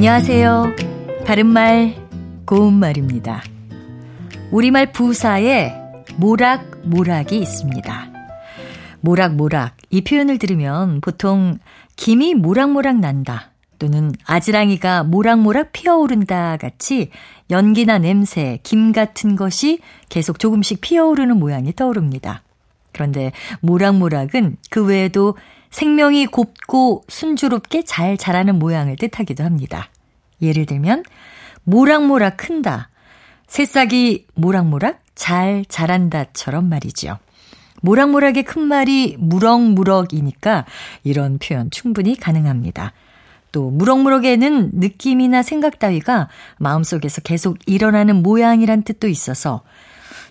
안녕하세요. 바른말, 고운말입니다. 우리말 부사에 모락모락이 있습니다. 모락모락, 이 표현을 들으면 보통 김이 모락모락 난다 또는 아지랑이가 모락모락 피어오른다 같이 연기나 냄새, 김 같은 것이 계속 조금씩 피어오르는 모양이 떠오릅니다. 그런데 모락모락은 그 외에도 생명이 곱고 순조롭게 잘 자라는 모양을 뜻하기도 합니다. 예를 들면 모락모락 큰다. 새싹이 모락모락 잘 자란다처럼 말이죠. 모락모락의 큰 말이 무럭무럭이니까 이런 표현 충분히 가능합니다. 또 무럭무럭에는 느낌이나 생각 따위가 마음속에서 계속 일어나는 모양이란 뜻도 있어서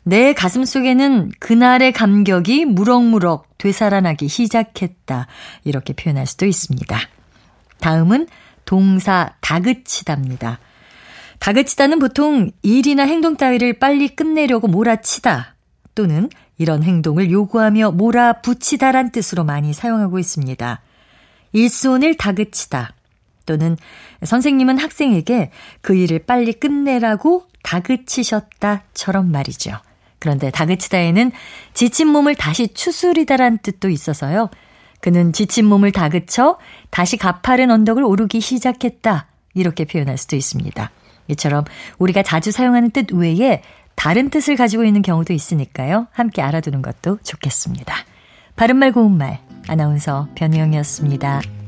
내 가슴 속에는 그날의 감격이 무럭무럭 되살아나기 시작했다. 이렇게 표현할 수도 있습니다. 다음은 동사 다그치다입니다. 다그치다는 보통 일이나 행동 따위를 빨리 끝내려고 몰아치다 또는 이런 행동을 요구하며 몰아붙이다란 뜻으로 많이 사용하고 있습니다. 일손을 다그치다 또는 선생님은 학생에게 그 일을 빨리 끝내라고 다그치셨다처럼 말이죠. 그런데 다그치다에는 지친 몸을 다시 추스리다란 뜻도 있어서요. 그는 지친 몸을 다그쳐 다시 가파른 언덕을 오르기 시작했다. 이렇게 표현할 수도 있습니다. 이처럼 우리가 자주 사용하는 뜻 외에 다른 뜻을 가지고 있는 경우도 있으니까요. 함께 알아두는 것도 좋겠습니다. 바른말 고운말 아나운서 변희영이었습니다.